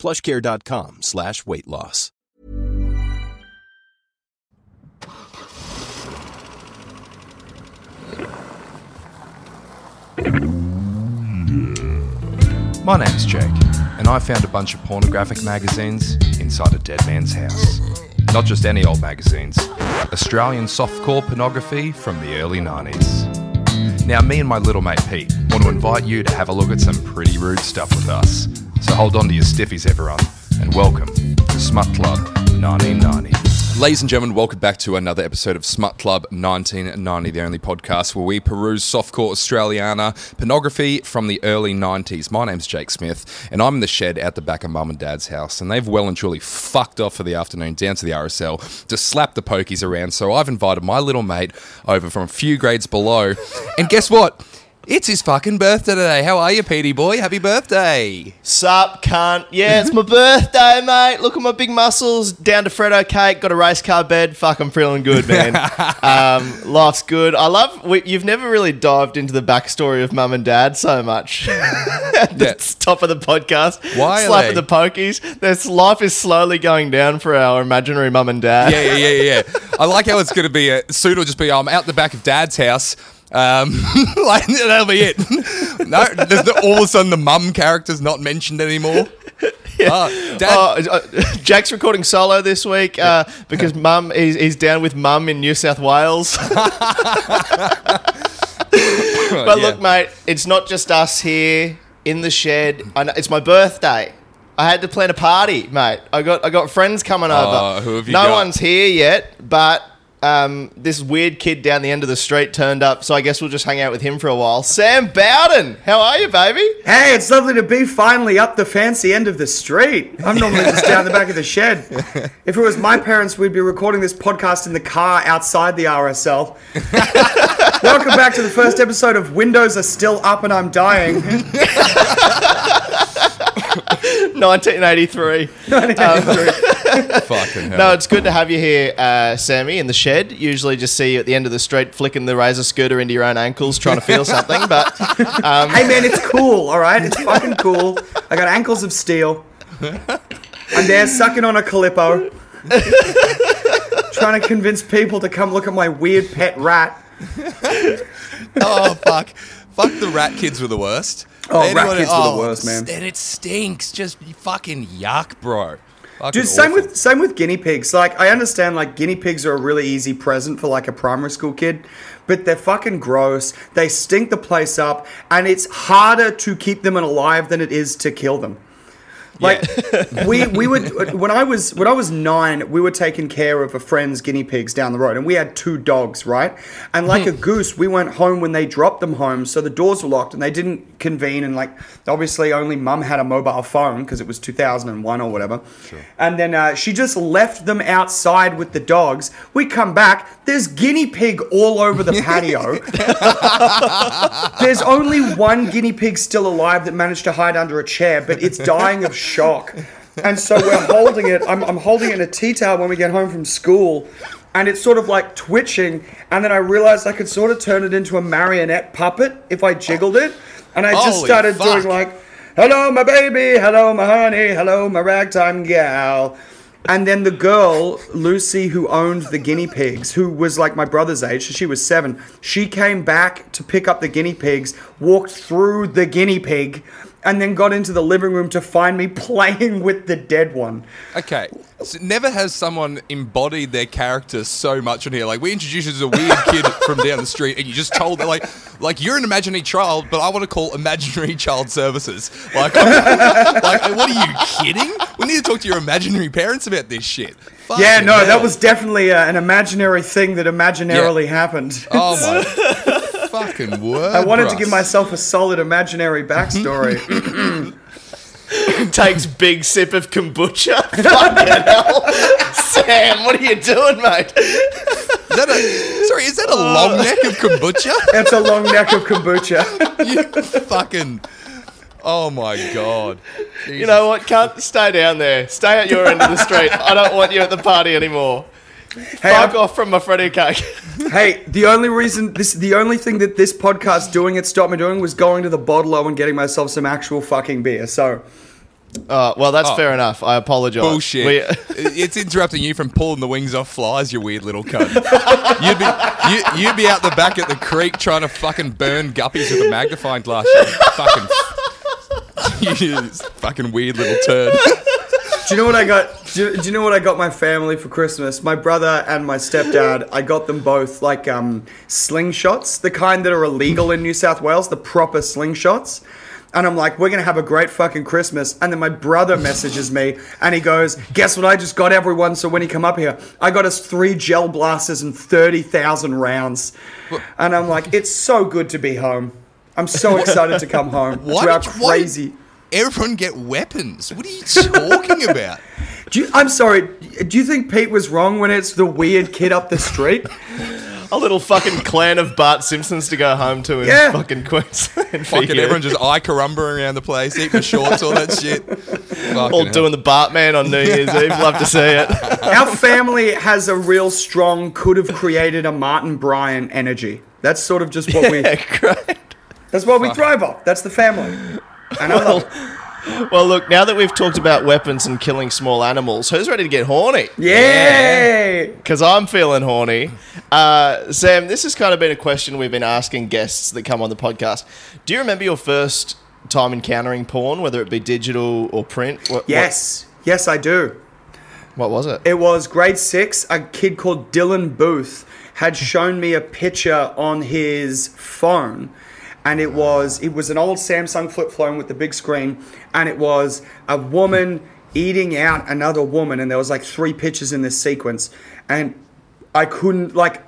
plushcare.com slash weight loss. My name's Jake, and I found a bunch of pornographic magazines inside a dead man's house. Not just any old magazines, Australian softcore pornography from the early 90s. Now, me and my little mate Pete want to invite you to have a look at some pretty rude stuff with us. So hold on to your stiffies, everyone, and welcome to Smut Club 1990. Ladies and gentlemen, welcome back to another episode of Smut Club 1990, the only podcast where we peruse softcore Australiana pornography from the early 90s. My name's Jake Smith, and I'm in the shed out the back of mum and dad's house, and they've well and truly fucked off for the afternoon down to the RSL to slap the pokies around. So I've invited my little mate over from a few grades below, and guess what? It's his fucking birthday today. How are you, Petey boy? Happy birthday. Sup, cunt. Yeah, it's my birthday, mate. Look at my big muscles. Down to Freddo cake. Got a race car bed. Fuck, I'm feeling good, man. um, life's good. I love. We, you've never really dived into the backstory of mum and dad so much. At the Yeah. top of the podcast. Why Slap they? the pokies. This life is slowly going down for our imaginary mum and dad. Yeah, yeah, yeah, yeah. I like how it's going to be a soon will just be I'm out the back of dad's house. Um, like that'll be it. no, there's no, all of a sudden the mum character's not mentioned anymore. Ah, dad, Oh, uh, Jack's recording solo this week uh, because mum is, is down with mum in New South Wales. But yeah. look, mate, it's not just us here in the shed. I know, it's my birthday. I had to plan a party, mate. I got I got friends coming over. Oh, who have you no got? one's here yet, but um, this weird kid down the end of the street turned up, so I guess we'll just hang out with him for a while. Sam Bowden, how are you, baby? Hey, it's lovely to be finally up the fancy end of the street. I'm normally just down the back of the shed. If it was my parents, we'd be recording this podcast in the car outside the RSL. Welcome back to the first episode of Windows Are Still Up and I'm Dying. 1983. fucking hell. No, it's good to have you here, uh, Sammy, in the shed. Usually just see you at the end of the street flicking the razor scooter into your own ankles, trying to feel something. But hey man, it's cool, alright? It's fucking cool. I got ankles of steel. I'm there sucking on a Calippo. trying to convince people to come look at my weird pet rat. oh fuck, fuck the rat kids were the worst. Oh, Anyone- rat kids were the worst, man. And it stinks. Just fucking yuck, bro. Fucking Dude, same awful. with same with guinea pigs. Like, I understand like guinea pigs are a really easy present for like a primary school kid, but they're fucking gross. They stink the place up, and it's harder to keep them alive than it is to kill them. Like we we would when I was when I was nine, we were taking care of a friend's guinea pigs down the road, and we had two dogs, right? And like a goose, we went home when they dropped them home, so the doors were locked, and they didn't convene. And like obviously, only mum had a mobile phone because it was two thousand and one or whatever. And then uh, she just left them outside with the dogs. We come back, there's guinea pig all over the patio. There's only one guinea pig still alive that managed to hide under a chair, but it's dying of shock. And so we're holding it. I'm, I'm holding it in a tea towel when we get home from school. And it's sort of like twitching. And then I realized I could sort of turn it into a marionette puppet if I jiggled it. And I just Holy started fuck. doing like, hello, my baby. Hello, my honey. Hello, my ragtime gal. And then the girl, Lucy, who owned the guinea pigs, who was like my brother's age, so she was seven, she came back to pick up the guinea pigs, walked through the guinea pig, and then got into the living room to find me playing with the dead one. Okay. So never has someone embodied their character so much on here. Like we introduced you as a weird kid from down the street, and you just told them like, like you're an imaginary child, but I want to call imaginary child services. Like, like, what are you kidding? We need to talk to your imaginary parents about this shit. yeah, Fucking no, that was definitely uh, an imaginary thing that imaginarily happened. Oh my fucking word! I wanted to give myself a solid imaginary backstory. takes big sip of kombucha. Fucking hell. Sam, what are you doing, mate? Is that a, sorry, is that a long uh. neck of kombucha? That's a long neck of kombucha. you fucking. Oh my god. You know what? Can't stay down there. Stay at your end of the street. I don't want you at the party anymore. Hey, Fuck I- off from my Freddy cake. hey, the only reason this, the only thing that this podcast doing it stopped me doing was going to the bottle and getting myself some actual fucking beer. So Uh, well, that's fair enough. I apologise. Bullshit. We- it's interrupting you from pulling the wings off flies, you weird little cunt. You'd be you, you'd be out the back at the creek trying to fucking burn guppies with a magnifying glass. You fucking you fucking weird little turd. Do you know what I got? Do you, do you know what I got my family for Christmas? My brother and my stepdad. I got them both like um, slingshots, the kind that are illegal in New South Wales, the proper slingshots. And I'm like, we're gonna have a great fucking Christmas. And then my brother messages me and he goes, "Guess what? I just got everyone. So when you come up here, I got us three gel blasters and thirty thousand rounds." And I'm like, it's so good to be home. I'm so excited to come home Why to our crazy. Everyone get weapons. What are you talking about? Do you, I'm sorry. Do you think Pete was wrong when it's the weird kid up the street? a little fucking clan of Bart Simpsons to go home to in Yeah. fucking Queensland. for Fucking you. everyone just eye carumbering around the place, eating shorts, all that shit. Fucking all hell. doing the Bartman on New Year's Eve. Love to see it. Our family has a real strong could have created a Martin Bryant energy. That's sort of just what we. Great. That's what we thrive off. That's the family. And it. Well, look, now that we've talked about weapons and killing small animals, who's ready to get horny? Yay! Because I'm feeling horny. Uh, Sam, this has kind of been a question we've been asking guests that come on the podcast. Do you remember your first time encountering porn, whether it be digital or print? What, Yes, yes, I do. What, what was it? It was grade six. A kid called Dylan Booth had shown me a picture on his phone, and it was it was an old Samsung flip phone with the big screen, and it was a woman eating out another woman, and there was like three pictures in this sequence, and I couldn't like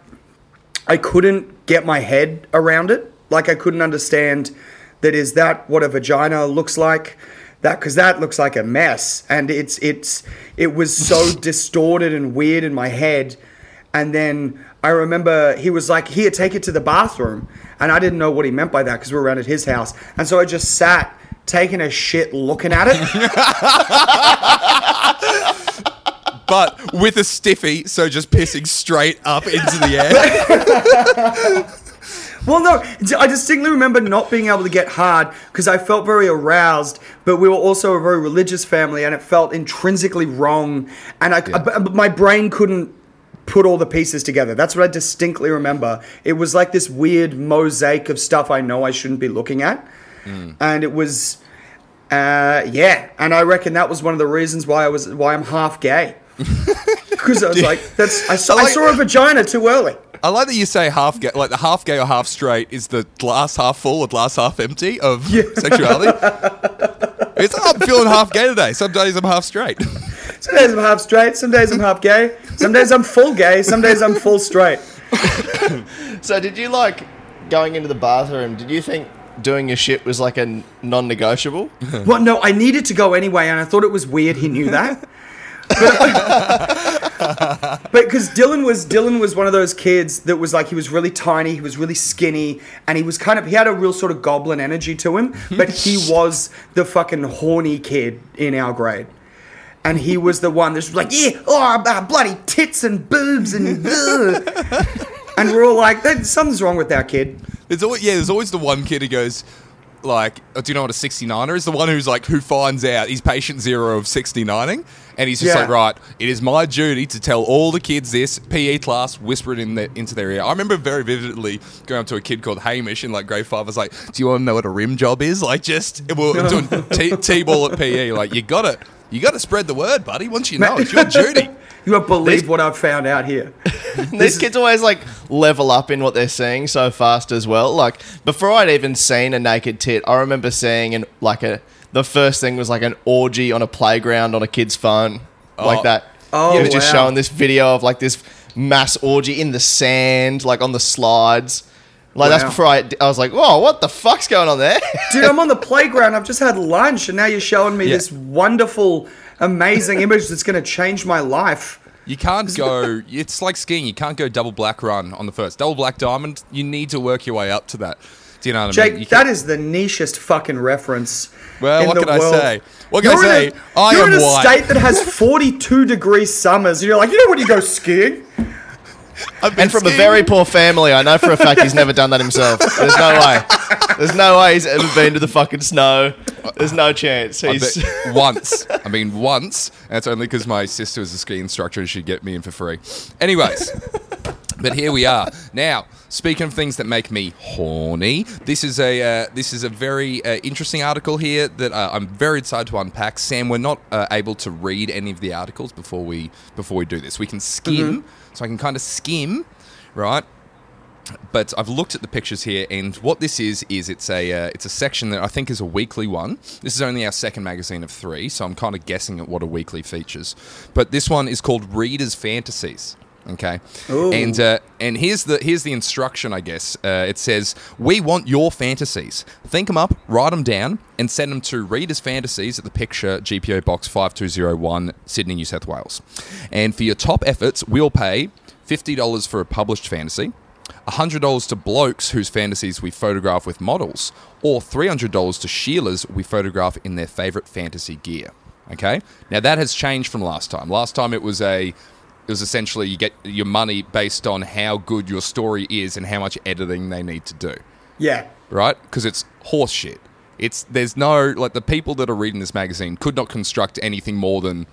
I couldn't get my head around it. Like I couldn't understand that is that what a vagina looks like. That because that looks like a mess, and it's it's it was so distorted and weird in my head. And then I remember he was like, "Here, take it to the bathroom," and I didn't know what he meant by that because we were around at his house, and so I just sat taking a shit, looking at it. But with a stiffy, so just pissing straight up into the air. Well, no, I distinctly remember not being able to get hard because I felt very aroused, but we were also a very religious family and it felt intrinsically wrong. And I, I- uh, my brain couldn't put all the pieces together. That's what I distinctly remember. It was like this weird mosaic of stuff I know I shouldn't be looking at. And it was, uh, yeah. And I reckon that was one of the reasons why I was, why I'm half gay. Because I was like, that's, I saw, I like- saw a vagina too early. I like that you say half gay, like the half gay or half straight is the glass half full or glass half empty of sexuality. It's I'm feeling half gay today. Some days I'm half straight. Some days I'm half straight, some days I'm half gay, some days I'm full gay, some days I'm full straight. So, did you like going into the bathroom? Did you think doing your shit was like a non negotiable? Well, no, I needed to go anyway, and I thought it was weird he knew that. But because Dylan was Dylan was one of those kids that was like he was really tiny, he was really skinny, and he was kind of he had a real sort of goblin energy to him. But he was the fucking horny kid in our grade. And he was the one that's like, yeah, oh, uh, bloody tits and boobs and, ugh." and we're all like, something's wrong with that kid. There's always yeah, there's always the one kid who goes like, oh, do you know what a 69er is? The one who's like who finds out he's patient zero of 69ing, and he's just Yeah. like, right, it is my duty to tell all the kids this PE class, whisper it in the, into their ear. I remember very vividly going up to a kid called Hamish in like grade five. I was like, do you want to know what a rim job is? Like, just we're doing t- t-ball at PE. Like, you got to You got to spread the word, buddy. Once you know, it's your duty. You won't believe what I've found out here. These kids always like level up in what they're seeing so fast as well. Like before I'd even seen a naked tit, I remember seeing an like a the first thing was like an orgy on a playground on a kid's phone, oh. like that. Oh, it was just showing this video of like this mass orgy in the sand, like on the slides. Like that's before I. I was like, whoa, what the fuck's going on there? Dude, I'm on the playground. I've just had lunch, and now you're showing me Yeah. this wonderful, amazing image that's going to change my life. You can't go. It's like skiing. You can't go double black run on the first double black diamond. You need to work your way up to that. Do you know what I mean? Jake, that is the nichest fucking reference. Well, in what the can I world. say? What can I You're say? In a, I you're am in a white. state that has 42 degree summers, and you're like, you know when you go skiing? I've been and from a very poor family, I know for a fact he's never done that himself. There's no way. There's no way he's ever been to the fucking snow. There's no chance. He's. bet once. I mean, once. And it's only because my sister was a ski instructor and she'd get me in for free. Anyways, but here we are. Now, speaking of things that make me horny, this is a uh, this is a very uh, interesting article here that uh, I'm very excited to unpack. Sam, we're not uh, able to read any of the articles before we before we do this. We can skim, so I can kind of skim, right? but I've looked at the pictures here, and what this is is it's a uh, it's a section that I think is a weekly one. This is only our second magazine of three, so I'm kind of guessing at what a weekly features. But this one is called Readers' Fantasies. Okay, and uh, and here's the here's the instruction. I guess uh, it says we want your fantasies. Think them up, write them down, and send them to Readers' Fantasies at the picture GPO Box five two zero one, Sydney, New South Wales. And for your top efforts, we'll pay fifty dollars for a published fantasy. $100 to blokes whose fantasies we photograph with models, or $300 to Sheilas we photograph in their favourite fantasy gear. Okay? Now that has changed from last time. Last time it was a it was essentially you get your money based on how good your story is and how much editing they need to do. Yeah. Right? Because it's horse shit. It's there's no like the people that are reading this magazine could not construct anything more than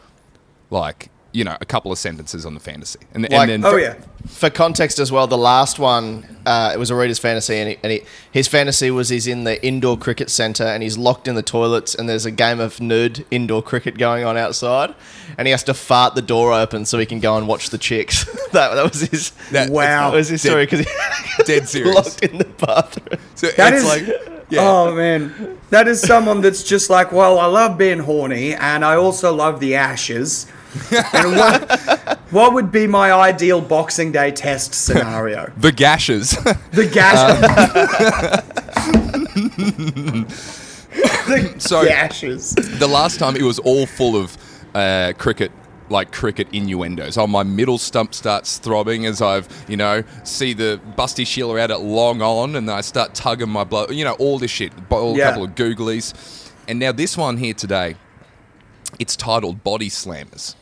like, you know, a couple of sentences on the fantasy. And, Like- and then Oh, yeah. For context as well, the last one, uh, it was a reader's fantasy, and, he, and he, his fantasy was he's in the indoor cricket centre and he's locked in the toilets, and there's a game of nude indoor cricket going on outside, and he has to fart the door open so he can go and watch the chicks. that, that was his. That- Wow. That was his story because he dead serious. locked in the bathroom. So That it's is- like, yeah. Oh man, that is someone that's just like, well, I love being horny, and I also love the ashes. And what, what would be my ideal Boxing Day test scenario? the gashes. The gash. the So- gashes. the last time it was all full of uh, cricket. Like cricket innuendos. Oh, my middle stump starts throbbing as I've, you know, see the busty Sheila out at long on, and then I start tugging my blood. You know, all this shit. All Yeah. A couple of googlies, and now this one here today. It's titled Body Slammers.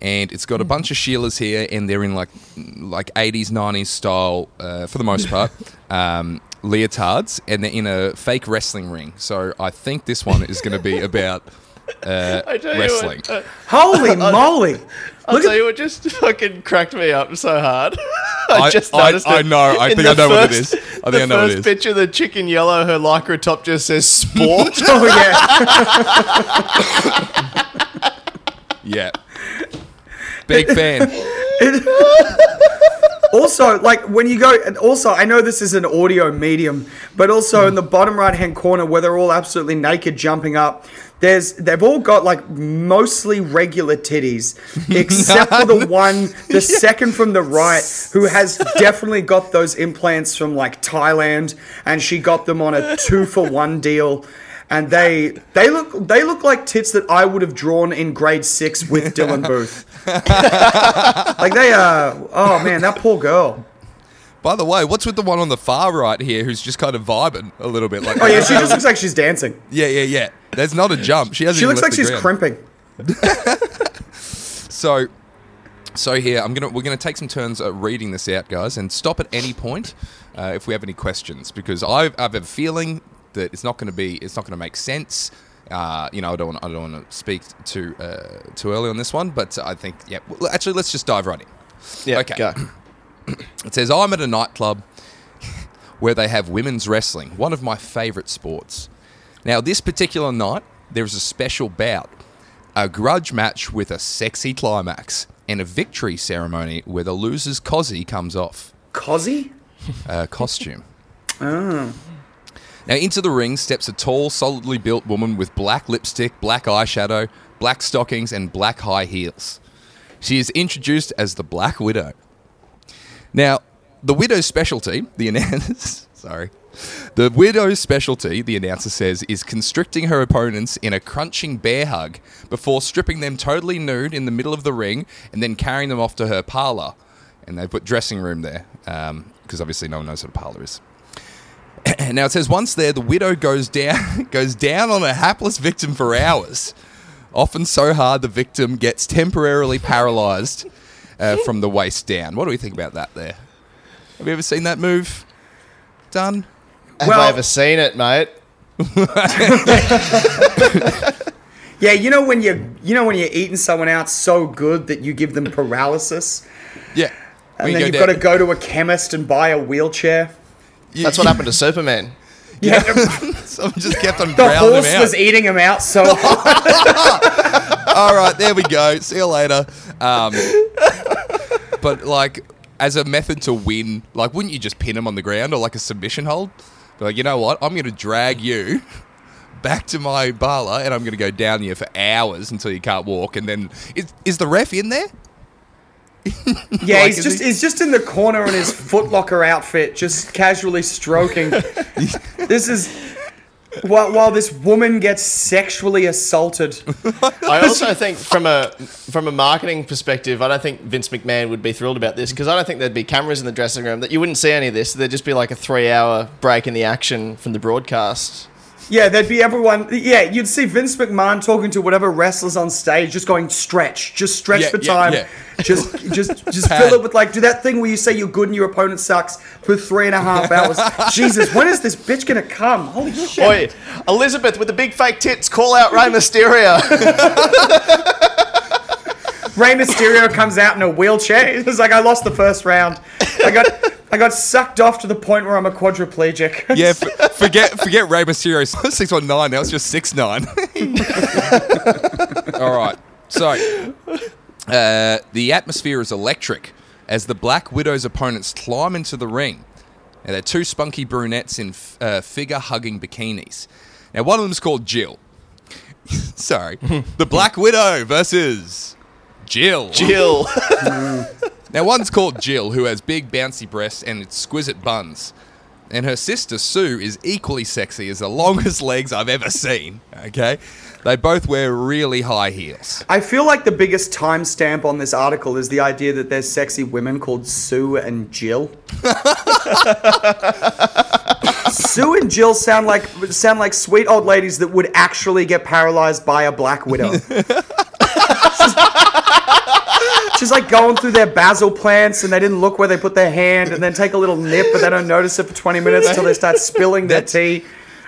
And it's got a bunch of Sheilas here, and they're in like like 80s, 90s style uh, for the most part. Um, leotards and they're in a fake wrestling ring so i think this one is going to be about uh, I tell you wrestling what, uh, Holy moly! I'll Look tell at you what, just fucking cracked me up so hard. I, I- just I- noticed I it. know, I think I the know what it first- is. I think the I know what it first picture, the chicken yellow, her lycra top just says sport. oh yeah. yeah big fan. Also, like when you go, and also I know this is an audio medium, but also in the bottom right hand corner where they're all absolutely naked jumping up, there's they've all got like mostly regular titties, except for the one, the second from the right, who has definitely got those implants from like Thailand, and she got them on a two for one deal. And they they look they look like tits that I would have drawn in grade six with Dylan Booth. like they are. Oh man, that poor girl. by the way what's with the one on the far right here who's just kind of vibing a little bit like Oh yeah, she just looks like she's dancing. yeah yeah yeah there's not a jump she hasn't She looks like she's ground. crimping. So, so here I'm gonna we're gonna take some turns at reading this out, guys, and stop at any point uh, if we have any questions because I've, I have a feeling that it's not going to be it's not going to make sense. Uh, you know, I don't want I don't want to speak too uh, too early on this one, but I think yeah. Well, actually, let's just dive right in. yeah, Okay. go. It says, I'm at a nightclub where they have women's wrestling, one of my favourite sports. Now, this particular night, there is a special bout, a grudge match with a sexy climax, and a victory ceremony where the loser's cozzy comes off. Cozzy? Uh, costume. Now, into the ring steps a tall, solidly built woman with black lipstick, black eyeshadow, black stockings, and black high heels. She is introduced as the Black Widow. Now, the widow's specialty, the announcer, sorry, the widow's specialty, the announcer says, is constricting her opponents in a crunching bear hug before stripping them totally nude in the middle of the ring and then carrying them off to her parlor. And they put dressing room there um, because obviously no one knows what a parlor is. now it says once there, the widow goes down goes down on a hapless victim for hours, often so hard the victim gets temporarily paralysed uh, from the waist down. What do we think about that? There, have you ever seen that move done? Have Well- I ever seen it, mate? Yeah, you know when you you know when you're eating someone out so good that you give them paralysis, Yeah, and then you you've go got to go to a chemist and buy a wheelchair. You- That's what happened to Superman. Yeah, Someone just kept on the growling horse him out. was eating him out so. All right, there we go. See you later. Um, but like, as a method to win, like, wouldn't you just pin him on the ground or like a submission hold? Be like, you know what? I'm going to drag you back to my parlor and I'm going to go down you for hours until you can't walk. And then is is the ref in there? Yeah, Like, he's just he- he's just in the corner in his Footlocker outfit, just casually stroking. this is while while this woman gets sexually assaulted. I also think from a from a marketing perspective, I don't think Vince McMahon would be thrilled about this because I don't think there'd be cameras in the dressing room that you wouldn't see any of this. There'd just be like a three hour break in the action from the broadcast. Yeah, there'd be everyone. Yeah, you'd see Vince McMahon talking to whatever wrestlers on stage, just going stretch, just stretch Yeah, for yeah, time, yeah. just just just Pad. fill it with like do that thing where you say you're good and your opponent sucks for three and a half hours. Jesus, when is this bitch gonna come? Holy shit! Oi, Elizabeth with the big fake tits, call out Rey Mysterio. Rey Mysterio comes out in a wheelchair. It's like I lost the first round. I got I got sucked off to the point where I'm a quadriplegic. Yeah, f- forget forget Rey Mysterio six one nine. Now it's just six nine. All right. So uh, the atmosphere is electric as the Black Widow's opponents climb into the ring. Now they're two spunky brunettes in f- uh, figure hugging bikinis. Now one of them's called Jill. Sorry, the Black Widow versus Jill. Jill. Now, one's called Jill, who has big, bouncy breasts and exquisite buns. And her sister, Sue, is equally sexy as the longest legs I've ever seen. Okay? They both wear really high heels. I feel like the biggest timestamp on this article is the idea that there's sexy women called Sue and Jill. Sue and Jill sound like sound like sweet old ladies that would actually get paralyzed by a black widow. She's like going through their basil plants and they didn't look where they put their hand and then take a little nip but they don't notice it for 20 minutes until they start spilling their tea.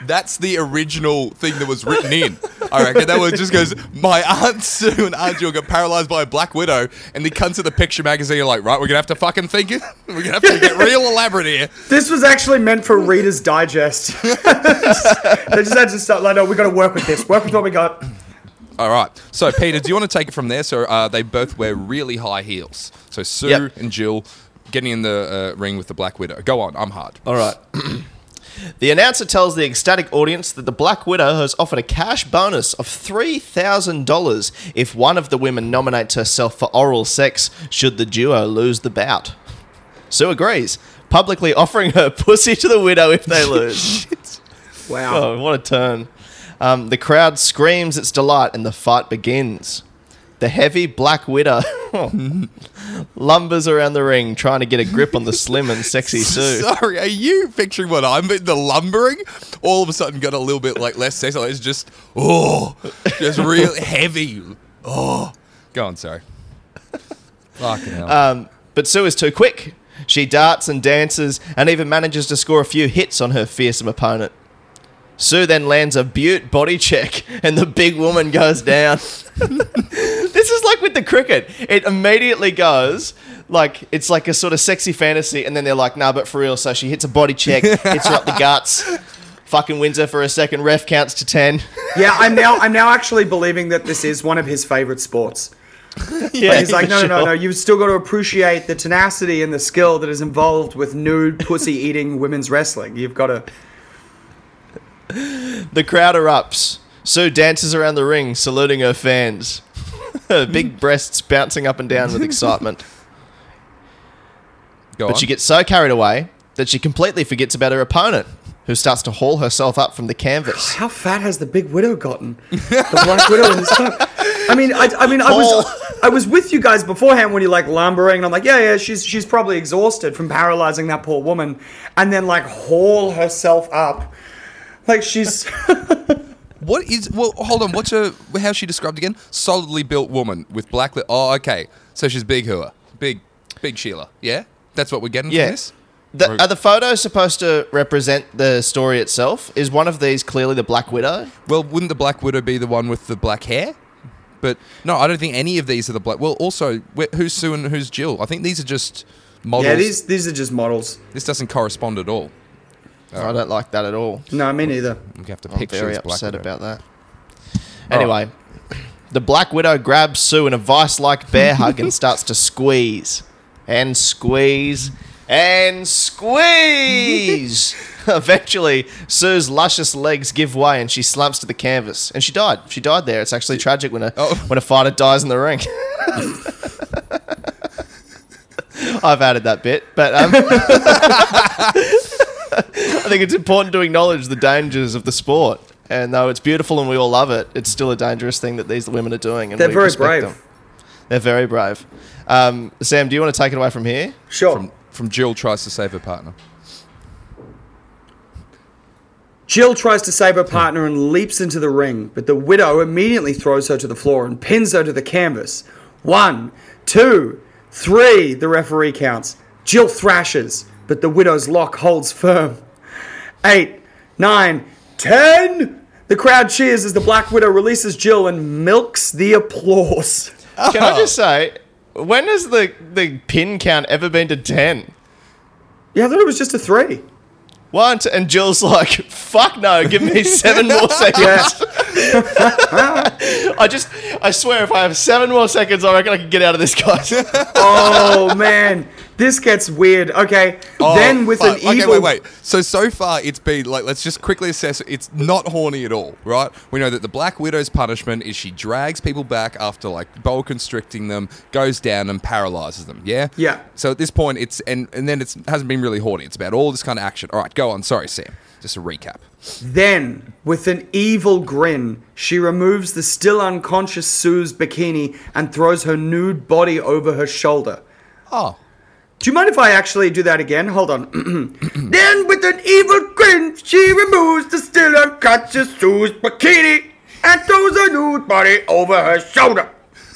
That's the original thing that was written in. I reckon that one just goes, My Aunt Sue and Aunt Jill got paralyzed by a black widow, and the cunts of the picture magazine are like, Right, we're gonna have to fucking think it. We're gonna have to get real elaborate here. This was actually meant for Reader's Digest. they just had to start like, no, we got to work with this. Work with what we got. All right. So, Peter, do you want to take it from there? So, uh, they both wear really high heels. So, Sue Yep. and Jill getting in the uh, ring with the Black Widow. Go on. I'm hard. All right. the announcer tells the ecstatic audience that the Black Widow has offered a cash bonus of $3,000 if one of the women nominates herself for oral sex should the duo lose the bout. Sue agrees, publicly offering her pussy to the widow if they lose. Wow. Oh, what a turn. Um, the crowd screams its delight and the fight begins. The heavy Black Widow lumbers around the ring trying to get a grip on the slim and sexy Sue. Sorry, are you picturing what I'm the lumbering? All of a sudden got a little bit like less sexy. It's just oh, just real heavy. Oh, go on. Sorry. Fucking hell. Um, but Sue is too quick. She darts and dances and even manages to score a few hits on her fearsome opponent. Sue then lands a butte body check and the big woman goes down. this is like with the cricket. It immediately goes like it's like a sort of sexy fantasy, and then they're like, nah, but for real. So she hits a body check, hits her up the guts, fucking wins her for a second. Ref counts to ten. Yeah, I'm now I'm now actually believing that this is one of his favorite sports. yeah, He's like, no, no, no, no. You've still got to appreciate the tenacity and the skill that is involved with nude pussy eating women's wrestling. You've got to. The crowd erupts. Sue dances around the ring, saluting her fans. her big breasts bouncing up and down with excitement. Go but on. she gets so carried away that she completely forgets about her opponent, who starts to haul herself up from the canvas. How fat has the big widow gotten? The black widow in this time. I mean, I, I mean, I was, I was with you guys beforehand when you're like lumbering, and I'm like, yeah, yeah, she's she's probably exhausted from paralyzing that poor woman, and then like haul herself up, like she's. What is? Well, hold on. What's her? How's she described again? Solidly built woman with black. Li- oh, okay. So she's big hooer, big, big Sheila. Yeah, that's what we're getting from Yeah. this. The, are the photos supposed to represent the story itself? Is one of these clearly the Black Widow? Well, wouldn't the Black Widow be the one with the black hair? But no, I don't think any of these are the black. Well, also, who's Sue and who's Jill? I think these are just models. yeah, these these are just models. This doesn't correspond at all. I don't like that at all. No, me neither. We have to I'm picture very upset Widow. about that. Anyway, the Black Widow grabs Sue in a vice-like bear hug and starts to squeeze and squeeze and squeeze. Eventually, Sue's luscious legs give way and she slumps to the canvas. And she died. She died there. It's actually tragic when a Oh. when a fighter dies in the ring. I've added that bit, but um, I think it's important to acknowledge the dangers of the sport. And though it's beautiful and we all love it, it's still a dangerous thing that these women are doing. And They're we very respect brave. them. They're very brave. Um, Sam, do you want to take it away from here? Sure. From, from Jill tries to save her partner. Jill tries to save her partner and leaps into the ring, but the widow immediately throws her to the floor and pins her to the canvas. One, two, three, the referee counts. Jill thrashes, but the widow's lock holds firm. Eight, nine, ten. The crowd cheers as the Black Widow releases Jill and milks the applause. Can I oh. just say, when has the, the pin count ever been to 10? Yeah, I thought it was just a three. One, two, and Jill's like, fuck no, give me seven more seconds. I just, I swear, if I have seven more seconds, I reckon I can get out of this, guys. Oh man, this gets weird. Okay, oh, then with fuck. an evil. Oh, Okay, wait, wait. So so far, it's been like let's just quickly assess. It's not horny at all, right? We know that the Black Widow's punishment is she drags people back after like boa constricting them, goes down and paralyzes them. Yeah. Yeah. So at this point, it's and and then it's hasn't been really horny. It's about all this kind of action. All right, go on. Sorry, Sam. Just a recap. Then, with an evil grin, she removes the still unconscious Sue's bikini and throws her nude body over her shoulder. Oh. Do you mind if I actually do that again? Hold on. then, with an evil grin, she removes the still unconscious Sue's bikini and throws her nude body over her shoulder.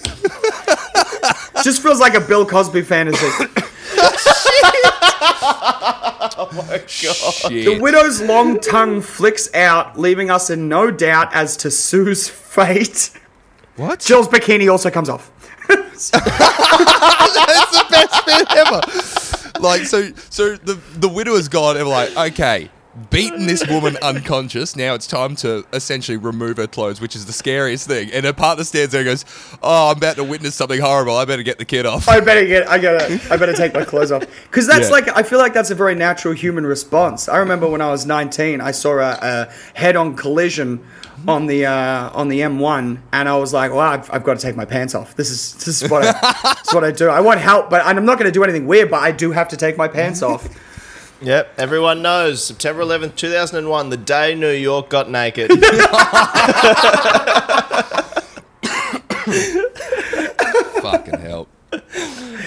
Just feels like a Bill Cosby fantasy. Oh my god. Shit. The widow's long tongue flicks out, leaving us in no doubt as to Sue's fate. what? Jill's bikini also comes off. That's the best bit ever. Like so, so the the widow has gone and we're like, okay, beaten this woman unconscious. Now it's time to essentially remove her clothes, which is the scariest thing. And her partner stands there and goes, "Oh, I'm about to witness something horrible. I better get the kid off." I better get. I gotta. I better take my clothes off because that's Yeah. like. I feel like that's a very natural human response. I remember when I was 19, I saw a, a head-on collision on the uh, on the M1, and I was like, "Well, I've, I've got to take my pants off. This is this is what I, this is what I do. I want help, but I'm not going to do anything weird. But I do have to take my pants off." Yep, everyone knows September 11th, 2001, the day New York got naked. Fucking hell.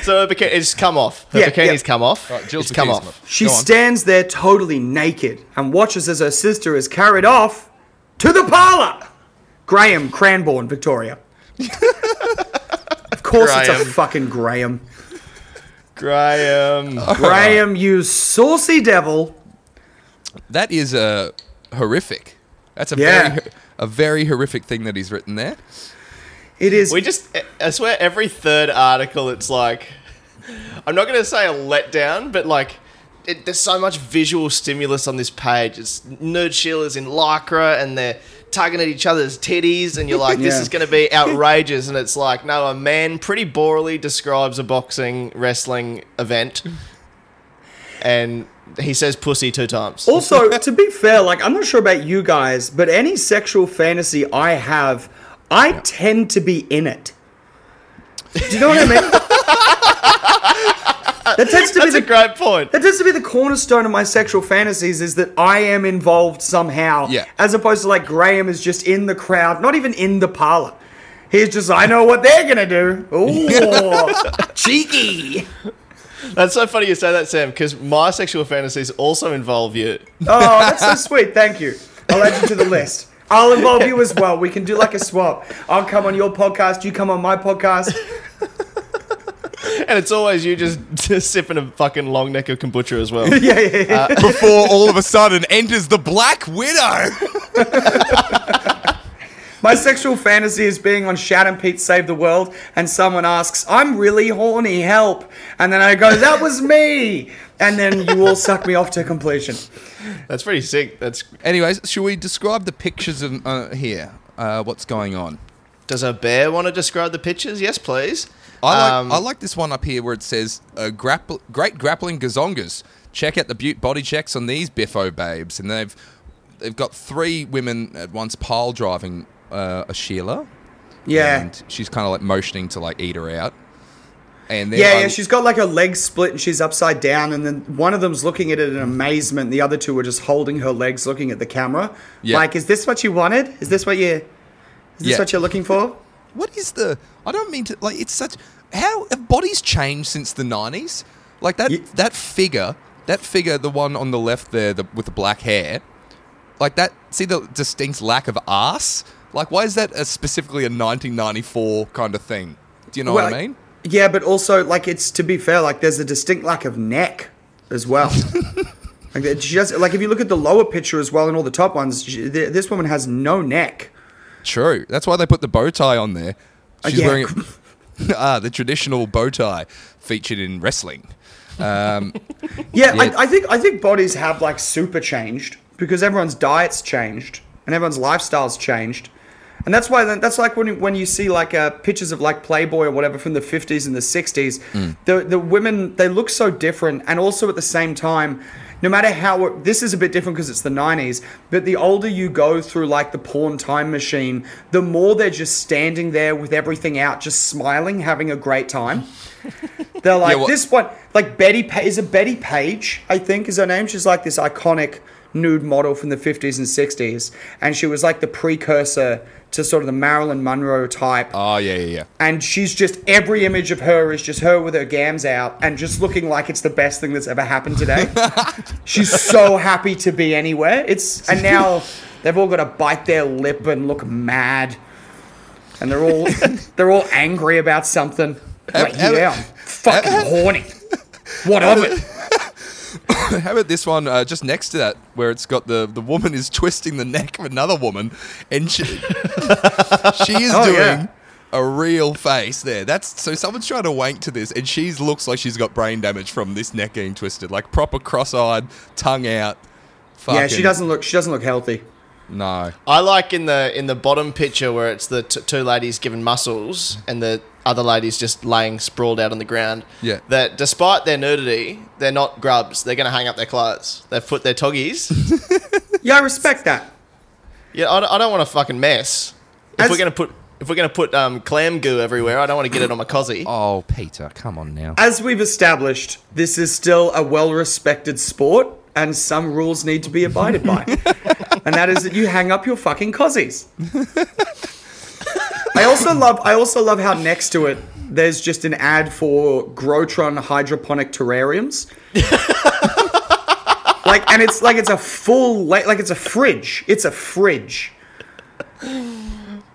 so her bikini, it's come off. Her Yeah, bikini's yeah. come off. Right, Jill's it's come bikini's off. She Go on. stands there totally naked and watches as her sister is carried off to the parlor. Graham Cranbourne, Victoria. of course, it's Graham. a fucking Graham. Graham. Graham, you saucy devil. That is uh, horrific. That's a Yeah. very a very horrific thing that he's written there. It is. We just, I swear, every third article, it's like, I'm not going to say a letdown, but like, it, there's so much visual stimulus on this page. It's nude Sheila's in lycra and they're tugging at each other's titties, and you're like, this Yeah. is going to be outrageous. And it's like, no, a man pretty borally describes a boxing wrestling event, and he says pussy two times. also, to be fair, like, I'm not sure about you guys, but any sexual fantasy I have, I tend to be in it. Do you know what I mean? Uh, that tends to That's be a the great point. That tends to be the cornerstone of my sexual fantasies is that I am involved somehow. Yeah. As opposed to like Graham is just in the crowd, not even in the parlor. He's just, I know what they're gonna do. Ooh, cheeky. That's so funny you say that, Sam, because my sexual fantasies also involve you. Oh, that's so sweet. Thank you. I'll add you to the list. I'll involve you as well. We can do like a swap. I'll come on your podcast. You come on my podcast. And it's always you just, just sipping a fucking long neck of kombucha as well. Yeah, yeah, yeah. Before all of a sudden enters the Black Widow. My sexual fantasy is being on Shad and Pete Save the World, and someone asks, "I'm really horny, help!" And then I go, "That was me!" And then you all suck me off to completion. That's pretty sick. That's Anyways, should we describe the pictures of uh, here? Uh, what's going on? Does a bear want to describe the pictures? Yes, please. I like, Um, I like this one up here where it says uh, grappl- great grappling gazongas. Check out the butte body checks on these biffo babes, and they've they've got three women at once pile driving uh, a Sheila. Yeah. and she's kind of like motioning to like eat her out. And then Yeah, I- yeah, she's got like her legs split and she's upside down, and then one of them's looking at it in amazement. The other two are just holding her legs, looking at the camera. Yeah. Like, is this what you wanted? Is this what you? Is this Yeah. what you're looking for? What is the? I don't mean to like. It's such. How have bodies changed since the nineties? Like that. Ye- that figure. That figure, the one on the left there, the, with the black hair. Like that. See the distinct lack of ass. Like, why is that a, specifically a 1994 kind of thing? Do you know what I mean? Yeah, but also like it's to be fair, like there's a distinct lack of neck as well. like does, like if you look at the lower picture as well and all the top ones, this woman has no neck. True. That's why they put the bow tie on there. She's yeah. wearing ah the traditional bow tie featured in wrestling. Um, Yeah, Yeah. I, I think I think bodies have like super changed because everyone's diets changed and everyone's lifestyles changed, and that's why that's like when you- when you see like uh, pictures of like Playboy or whatever from the fifties and the sixties, the the women they look so different, and also at the same time. No matter how this is a bit different because it's the 90s, but the older you go through like the porn time machine, the more they're just standing there with everything out, just smiling, having a great time. They're like well- this one, like Bettie. Pa- is a Bettie Page? I think is her name. She's like this iconic nude model from the 50s and 60s, and she was like the precursor to sort of the Marilyn Monroe type. oh yeah, yeah, yeah. And she's just every image of her is just her with her gams out and just looking like it's the best thing that's ever happened today. she's so happy to be anywhere. It's and now they've all got to bite their lip and look mad, and they're all they're all angry about something. Like, yeah, I'm fucking horny. What of it? How about this one uh, just next to that, where it's got the the woman is twisting the neck of another woman, and she she is Oh, doing yeah. a real face there. That's so someone's trying to wank to this, and she looks like she's got brain damage from this neck getting twisted, like proper cross-eyed, tongue out. Yeah, she doesn't look. She doesn't look healthy. No, I like in the in the bottom picture where it's the t- two ladies given muscles and the other ladies just laying sprawled out on the ground. Yeah. That despite their nudity, they're not grubs. They're going to hang up their clothes. They've put their toggies. Yeah, I respect that. yeah, I don't, I don't want to fucking mess. If As- we're going to put if we're going to put um, clam goo everywhere, I don't want to get it on my cozzy. oh Peter, come on now. As we've established, this is still a well-respected sport, and some rules need to be abided by. and that is that you hang up your fucking cozies. I also love. I also love how next to it there's just an ad for Grotron hydroponic terrariums. like, and it's like it's a full, like, like it's a fridge. It's a fridge.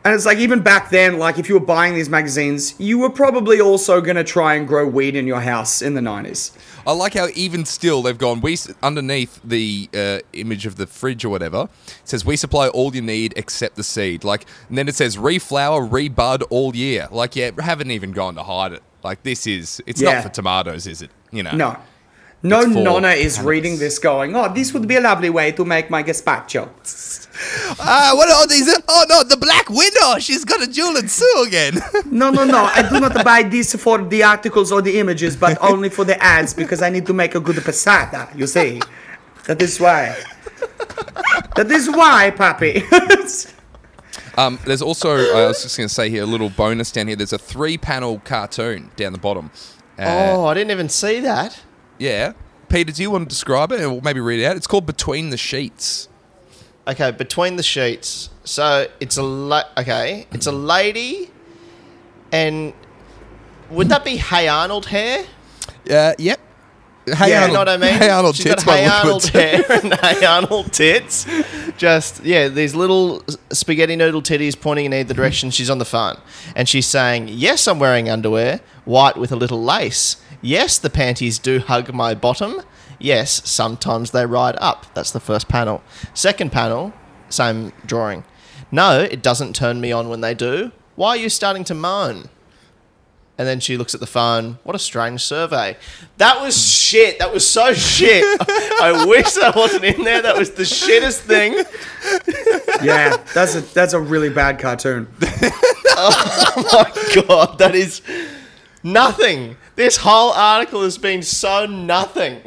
And it's like even back then, like if you were buying these magazines, you were probably also gonna try and grow weed in your house in the nineties. I like how even still they've gone. We underneath the uh, image of the fridge or whatever it says we supply all you need except the seed. Like, and then it says reflower, rebud all year. Like, yeah, haven't even gone to hide it. Like, this is it's Yeah. not for tomatoes, is it? You know, No. No It's nonna is cannabis. reading this going, oh, this would be a lovely way to make my gazpacho. Ah, what are these? Oh no, the Black Widow. She's got a jewel and sue again. No, no, no. I do not buy this for the articles or the images, but only for the ads because I need to make a good passata, you see. That is why. That is why, Papi. um, there's also I was just going to say here a little bonus down here. There's a three-panel cartoon down the bottom. oh, I didn't even see that. Yeah. Peter, do you want to describe it or maybe read it out? It's called Between the Sheets. Okay, between the sheets. So it's a la- okay. It's a lady, and would that be Hey Arnold hair? Uh, yep. Hey Yeah, Arnold, you know what I mean? Hey Arnold She's tits got Hey Arnold hair and Hey Arnold tits. Just yeah, these little spaghetti noodle titties pointing in either direction. She's on the phone, and she's saying, "Yes, I'm wearing underwear, white with a little lace. Yes, the panties do hug my bottom. Yes, sometimes they ride up." That's the first panel. Second panel, same drawing. No, it doesn't turn me on when they do. Why are you starting to moan? And then she looks at the phone. What a strange survey. That was shit. That was so shit. I wish that wasn't in there. That was the shittest thing. Yeah, that's a that's a really bad cartoon. Oh my God, that is nothing. This whole article has been so nothing.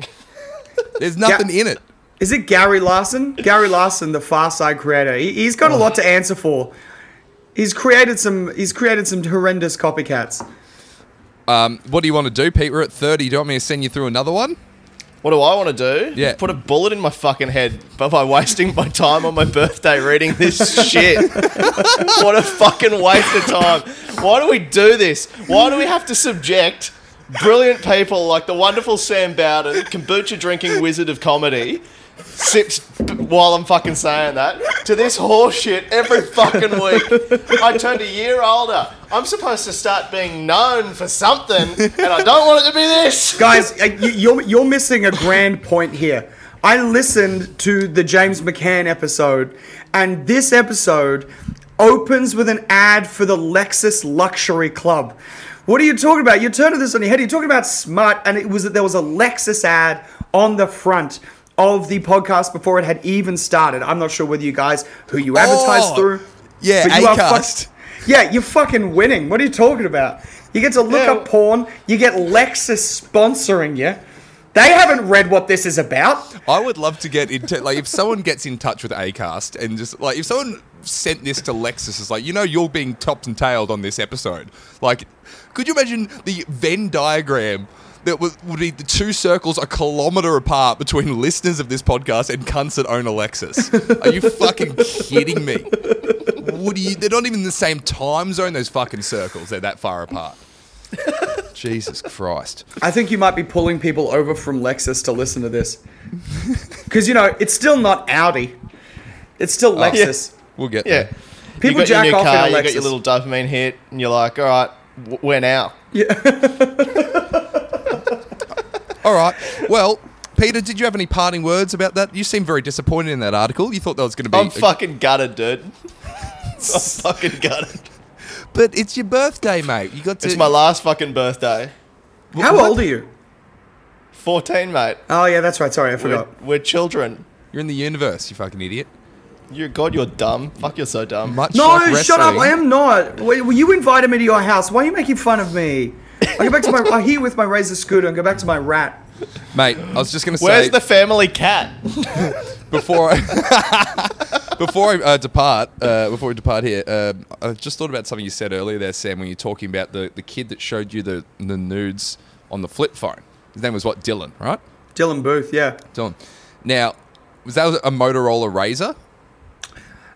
There's nothing in it. Is it Gary Larson? Gary Larson, the Far Side creator. He, he's got a lot to answer for. He's created some. He's created some horrendous copycats. Um, what do you want to do, Pete? We're at 30. Do you want me to send you through another one? What do I want to do? Yeah. Put a bullet in my fucking head by, by wasting my time on my birthday reading this shit. what a fucking waste of time. Why do we do this? Why do we have to subject brilliant people like the wonderful Sam Bowden, kombucha drinking wizard of comedy, sips while I'm fucking saying that, to this horseshit every fucking week? I turned a year older. I'm supposed to start being known for something, and I don't want it to be this. Guys, you're you're missing a grand point here. I listened to the James McCann episode, and this episode opens with an ad for the Lexus Luxury Club. What are you talking about? You're turning this on your head. You're talking about smart, and it was that there was a Lexus ad on the front of the podcast before it had even started. I'm not sure whether you guys who you advertised Oh, through. yeah, but you are Acast. fuck- yeah, you're fucking winning. What are you talking about? You get to look Yeah. up porn. You get Lexus sponsoring you. They haven't read what this is about. I would love to get into like if someone gets in touch with Acast and just like if someone sent this to Lexus is like you know you're being topped and tailed on this episode. Like, could you imagine the Venn diagram? That would, would be the two circles a kilometer apart between listeners of this podcast and cunts that own a Lexus. Are you fucking kidding me? Would you? They're not even in the same time zone. Those fucking circles. They're that far apart. Jesus Christ. I think you might be pulling people over from Lexus to listen to this. Because, you know, it's still not Audi. It's still oh. Lexus. We'll get Yeah. there. People you got jack your new off car, in a you got your little dopamine hit, and you're like, all right, w- where now? Yeah. All right. Well, Peter, did you have any parting words about that? You seem very disappointed in that article. You thought that was going to be. I'm fucking gutted, dude. I'm fucking gutted. but it's your birthday, mate. You got to. It's my last fucking birthday. How old are you? 14, mate. Oh, yeah, that's right. Sorry, I We're, forgot. we're children. You're in the universe, you fucking idiot. You God, you're dumb. Fuck, you're so dumb. Much No, like shut up. I am not. Wait, well, you invited me to your house. Why are you making fun of me? I go back to my. I here with my razor scooter and go back to my rat. mate. I was just going to say. Where's the family cat? before I before I uh, depart. Uh, before we depart here, uh, I just thought about something you said earlier there, Sam, when you're talking about the, the kid that showed you the the nudes on the flip phone. His name was what? Dylan, right? Dylan Booth, yeah. Dylan. Now, was that a Motorola Razr?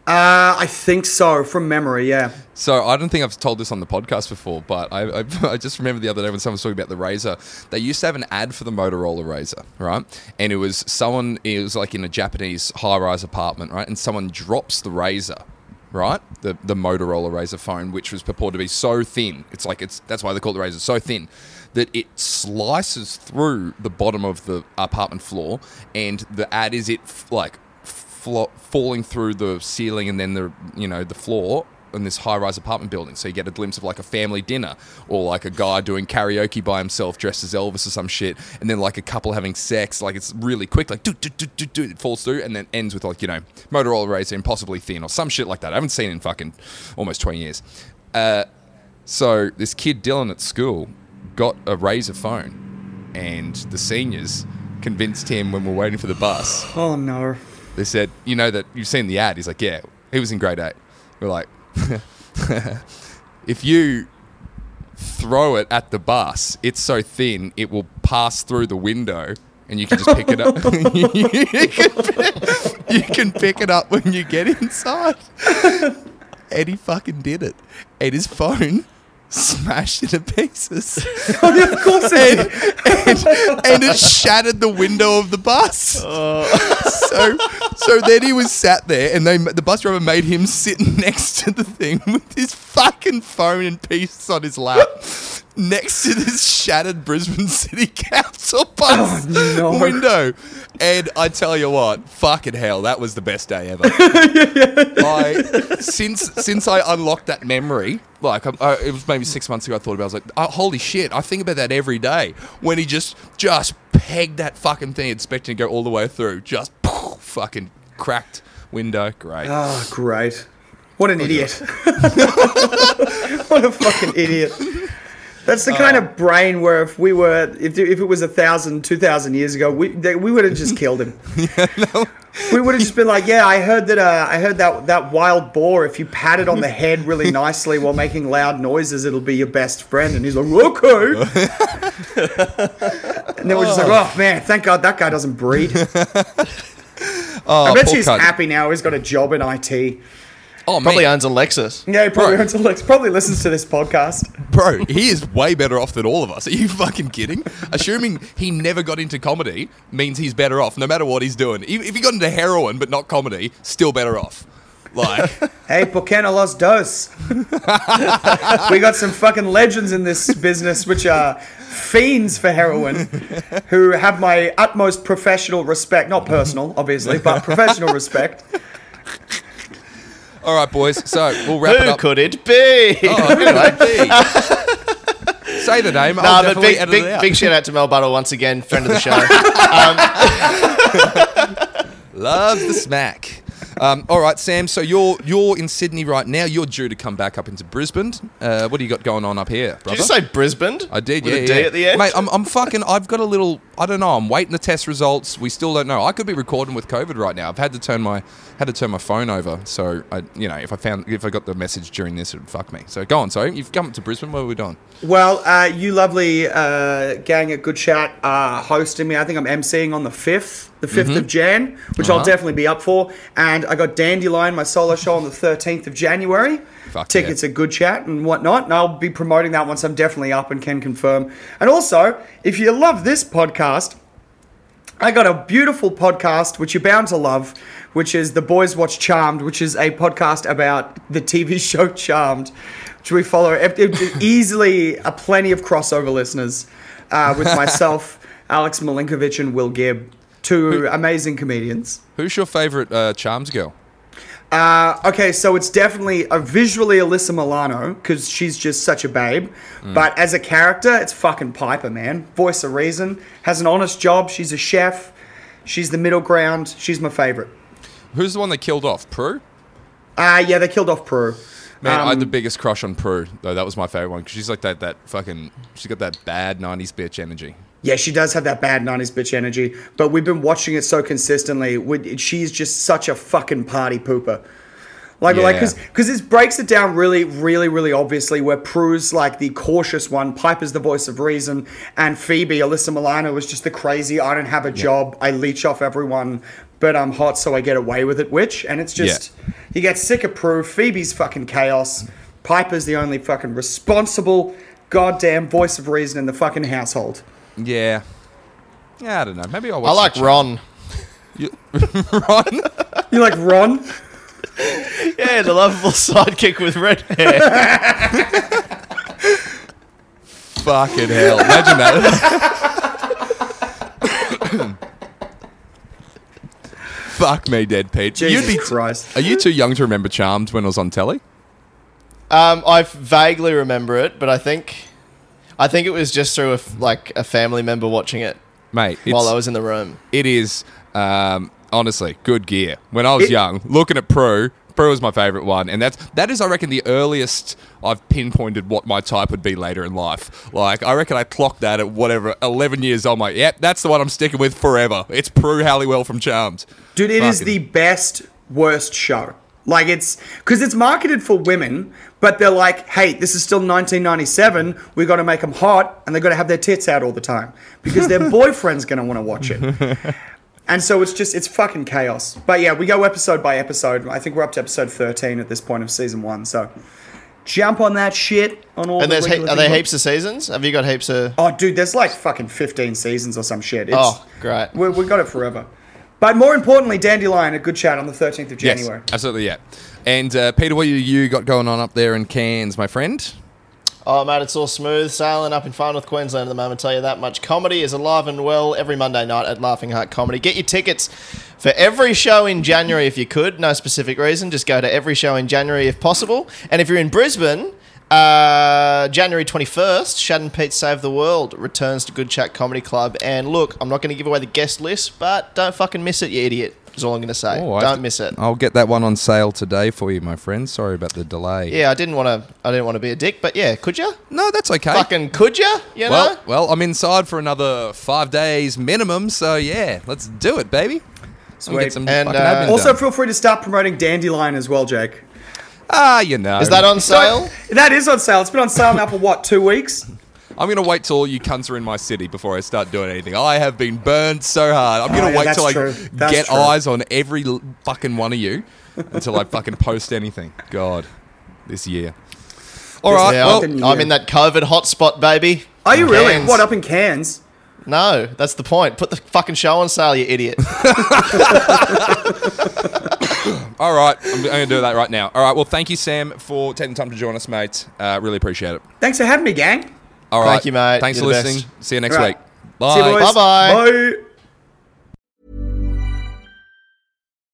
Uh, I think so, from memory, yeah. So I don't think I've told this on the podcast before, but I, I, I just remember the other day when someone was talking about the Razr. They used to have an ad for the Motorola Razr, right? And it was someone, it was like in a Japanese high-rise apartment, right? And someone drops the Razr, right? The the Motorola Razr phone, which was purported to be so thin. It's like it's that's why they call the Razr, so thin that it slices through the bottom of the apartment floor, and the ad is it like flo- falling through the ceiling and then the you know the floor in this high-rise apartment building. So you get a glimpse of like a family dinner or like a guy doing karaoke by himself dressed as Elvis or some shit, and then like a couple having sex. Like it's really quick, like do do do do do. It falls through and then ends with like you know Motorola Razr impossibly thin or some shit like that. I haven't seen in fucking almost twenty years. Uh, so this kid Dylan at school got a Razr phone, and the seniors convinced him when we we're waiting for the bus. Oh, no. They said, "You know that you've seen the ad." He's like, "Yeah." He was in grade eight. We're like, "If you throw it at the bus, it's so thin it will pass through the window. And you can just pick it up. you, can, you can pick it up when you get inside. And he fucking did it. And his phone smashed into pieces. Oh, of course it and, and, and it shattered the window of the bus. Oh. So, so then he was sat there, and they the bus driver made him sit next to the thing with his fucking phone in pieces on his lap, next to this shattered Brisbane City Council bus oh, no. window. And I tell you what, fucking hell, that was the best day ever. I, since since I unlocked that memory, like I, I, it was maybe six months ago, I thought about. it, I was like, oh, holy shit! I think about that every day when he just just pegged that fucking thing, expecting to go all the way through, just fucking cracked window. Great. Oh, great. What an idiot. what a fucking idiot. That's the kind of brain where if we were, if, if it was a thousand, two thousand years ago, we, they, we would have just killed him. We would have just been like, yeah, I heard that, uh, I heard that that wild boar, if you pat it on the head really nicely while making loud noises, it'll be your best friend. And he's like, okay. and then we're just like, oh man, thank God that guy doesn't breed. Oh, I bet you he's cunt. happy now. He's got a job in IT. Oh, Probably man. owns a Lexus. Yeah, he probably Bro. owns a Lex. Probably listens to this podcast. Bro, he is way better off than all of us. Are you fucking kidding? Assuming he never got into comedy means he's better off, no matter what he's doing. If if he got into heroin but not comedy, still better off. Like, Hey, por qué no los dos? we got some fucking legends in this business, which are fiends for heroin, who have my utmost professional respect. Not personal, obviously, but professional respect. All right, boys. So we'll wrap it Who up. could it be? Oh, who could it be? Say the name. Nah, I'll but definitely big, edit big, it out. big shout out to Mel Buttle once again, friend of the show. Loves the smack. Um, all right, Sam. So you're you're in Sydney right now. You're due to come back up into Brisbane. Uh, what do you got going on up here, brother? Did you say Brisbane? I did, With yeah, a D yeah. at the end? Mate, I'm, I'm fucking. I've got a little. I don't know. I'm waiting the test results. We still don't know. I could be recording with COVID right now. I've had to turn my had to turn my phone over. So I, you know, if I found if I got the message during this, it'd fuck me. So go on. Sorry, you've come to Brisbane. What are we doing? Well, uh, you lovely uh, gang at Good Chat are hosting me. I think I'm emceeing on the 5th, the 5th of Jan, which I'll Uh-huh. definitely be up for. And I got Dandelion, my solo show, on the 13th of January. Fuck Tickets yeah. at Good Chat and whatnot. And I'll be promoting that once I'm definitely up and can confirm. And also, if you love this podcast, I got a beautiful podcast which you're bound to love, which is The Boys Watch Charmed, which is a podcast about the TV show Charmed, which we follow it- it- easily a plenty of crossover listeners uh, with myself, Alex Malinkovich, and Will Gibb, two amazing comedians. Who's your favourite uh, Charms girl? Uh, okay, so it's definitely a visually Alyssa Milano because she's just such a babe. But as a character, it's fucking Piper, man. Voice of reason, has an honest job. She's a chef. She's the middle ground. She's my favorite. Who's the one that killed off Prue? Uh, yeah, they killed off Prue. Man, I had the Um, biggest crush on Prue though. That was my favourite one because she's like that that fucking. She's got that bad '90s bitch energy. Yeah, she does have that bad 90s bitch energy, but we've been watching it so consistently. We- She's just such a fucking party pooper. Like, like, Yeah. because because this breaks it down really, really, really obviously. Where Prue's like the cautious one, Piper's the voice of reason, and Phoebe, Alyssa Milano, is just the crazy. I don't have a job. I leech off everyone, but I'm hot, so I get away with it. Witch, and it's just you get sick of Prue. Phoebe's fucking chaos. Piper's the only fucking responsible, goddamn voice of reason in the fucking household. Yeah. Yeah, I don't know. Maybe I'll watch I like the Ron. Ron. You like Ron? Yeah, the lovable sidekick with red hair. Fucking hell. Imagine that. Fuck me, dead Pete. Jesus You'd be Christ. Are you too young to remember Charmed when it was on telly? Um, I vaguely remember it, but I think, I think it was just through a f- like a family member watching it Mate, while I was in the room. it is um, honestly good gear. When I was It- young, looking at Pro, Pro was my favourite one, and that's that is, I reckon, the earliest I've pinpointed what my type would be later in life. Like, I reckon I clocked that at whatever eleven years old. I'm like, yep, that's the one I'm sticking with forever. It's Prue Halliwell from Charmed. Dude, it is Fucking- the best, worst show. Like it's because it's marketed for women, but they're like, hey, this is still 1997. We got to make them hot, and they got to have their tits out all the time because their boyfriend's gonna want to watch it. And so it's just it's fucking chaos. But yeah, we go episode by episode. I think we're up to episode 13 at this point of season one. So jump on that shit on all. And the there's he- are there heaps of seasons? Have you got heaps of? Oh, dude, there's like fucking 15 seasons or some shit. It's, Oh, great. We, we got it forever. But more importantly, Dandelion, a good chat on the 13th of January. Yes, absolutely, yeah. And uh, Peter, what you, you got going on up there in Cairns, my friend? Oh, mate, it's all smooth sailing up in Far North Queensland at the moment. Tell you that much. Comedy is alive and well every Monday night at Laughing Heart Comedy. Get your tickets for every show in January if you could. No specific reason. Just go to every show in January if possible. And if you're in Brisbane, uh, January 21st, Shad and Pete Save the World returns to Good Chat Comedy Club. And look, I'm not going to give away the guest list, but don't fucking miss it, you idiot. Is all I'm going to say. Oh, I- don't miss it. I'll get that one on sale today for you, my friend. Sorry about the delay. Yeah, I didn't want to. I didn't want to be a dick, but yeah, could you? No, that's okay. Fucking could you? You know. well, well, I'm inside for another five days minimum, so yeah, let's do it, baby. Let Sweet. get some And, uh, Also, done. feel free to start promoting Dandelion as well, Jake. Ah, you know, Is that on sale? That is on sale. It's been on sale now for what, two weeks? I'm gonna wait till all you cunts are in my city before I start doing anything. I have been burned so hard. I'm gonna Oh, yeah, wait that's till I. That's get true. eyes on every fucking one of you until I fucking post anything. God, this year. All right, Yeah, well, I'm, I'm in that COVID hotspot, baby. Are you really? Cairns. What, up in Cairns? No, that's the point. Put the fucking show on sale, you idiot. all right, I'm, I'm gonna do that right now. All right, well, thank you, Sam, for taking the time to join us, mate. Uh, really appreciate it. Thanks for having me, gang. All right, Thank you, mate. Thanks You're for the listening. best. See you next All right. week. Bye. See you, boys. Bye-bye. Bye.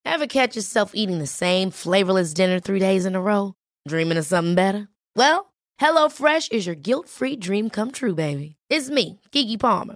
Ever catch yourself eating the same flavorless dinner three days in a row? Dreaming of something better? Well, HelloFresh is your guilt-free dream come true, baby. It's me, Keke Palmer.